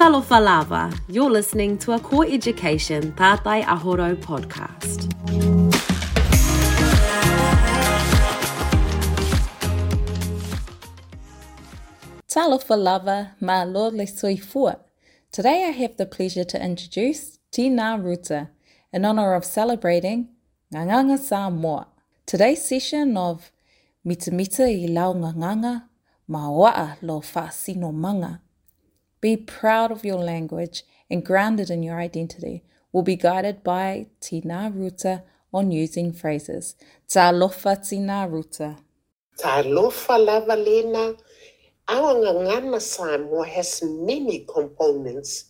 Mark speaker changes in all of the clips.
Speaker 1: Talofa lava. You're listening to a Core Education Tātai Aho Rau podcast.
Speaker 2: Talofa lava ma lo le soifua. Today I have the pleasure to introduce Tina Ruta in honor of celebrating Gagana Samoa. Today's session of Mitamita i lau nganganga ma waa lo sino manga. Be proud of your language and grounded in your identity will be guided by Tina Ruta on using phrases. Ta lofa Tina Ruta.
Speaker 3: Ta lofa lava lena. Our Gagana Samoa has many components.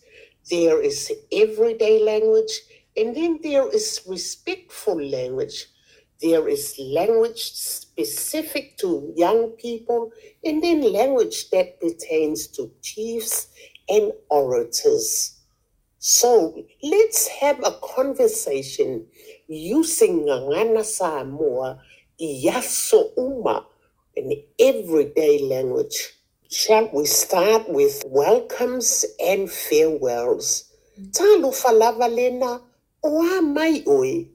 Speaker 3: There is everyday language, and then there is respectful language. There is language specific to young people, and then language that pertains to chiefs and orators. So let's have a conversation using Gagana Samoa, Yaso Uma, an everyday language. Shall we start with welcomes and farewells? Talofa lava lena, oa mai oi.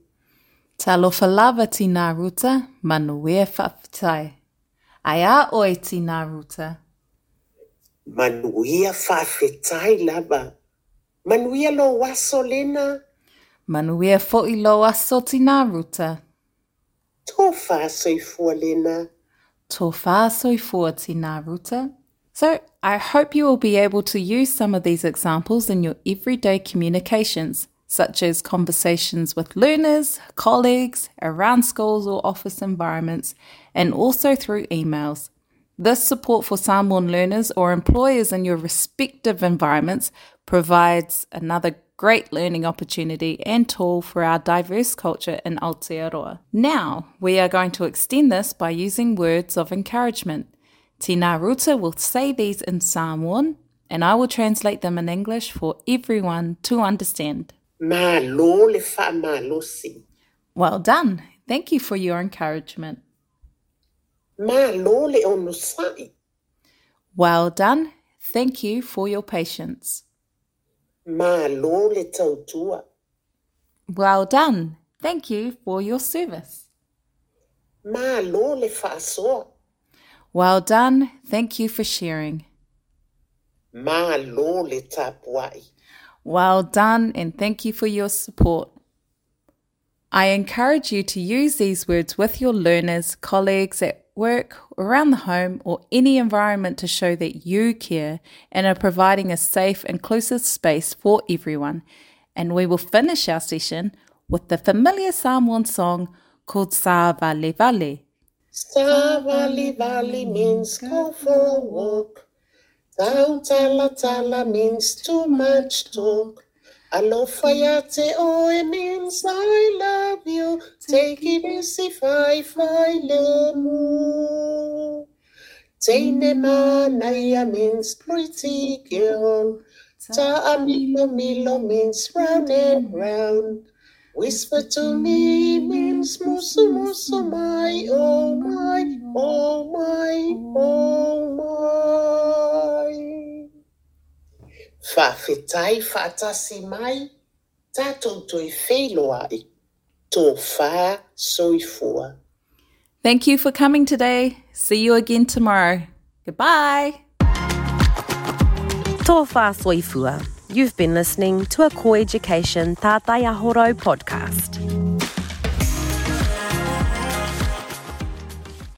Speaker 2: Talofa lava ti nā ruta, manuia whawhitai. Ai a oi ti nā ruta.
Speaker 3: Manuia whawhetai lava. Manuia lo waso lena,
Speaker 2: Manuia fo i lo aso ti nā ruta.
Speaker 3: tō whāsoifua lena.
Speaker 2: Tō whāsoi fua ti nā ruta. So, I hope you will be able to use some of these examples in your everyday communications, such as conversations with learners, colleagues, around schools or office environments, and also through emails. This support for Samoan learners or employers in your respective environments provides another great learning opportunity and tool for our diverse culture in Aotearoa. Now, we are going to extend this by using words of encouragement. Tina Ruta will say these in Samoan, and I will translate them in English for everyone to understand.
Speaker 3: Mā lō le whaamalosi.
Speaker 2: Well done. Thank you for your encouragement. Well done. Thank you for your patience.
Speaker 3: Mā lō le tautua.
Speaker 2: Well done. Thank you for your service.
Speaker 3: Mā lō le whaasoa.
Speaker 2: Well done. Thank you for sharing.
Speaker 3: Mā lō tapuai.
Speaker 2: Well done, and thank you for your support. I encourage you to use these words with your learners, colleagues at work, around the home, or any environment to show that you care and are providing a safe, inclusive space for everyone. And we will finish our session with the familiar Samoan song called Sa Vale Vale.
Speaker 3: Sa vali vali means go for a walk. Tala tala means too much talk. Alofa yate oe means I love you. Take it easy, fai fai lemu. Teine manaya means pretty girl. Ta milo milo means round and round. Whisper to me means musu musu my Whawhetai whaatasi mai, tātou toi wheloa i tō whā soifua.
Speaker 2: Thank you for coming today. See you again tomorrow. Goodbye.
Speaker 1: Tō whā soifua. You've been listening to a Core Education Tātai Aho Rau podcast.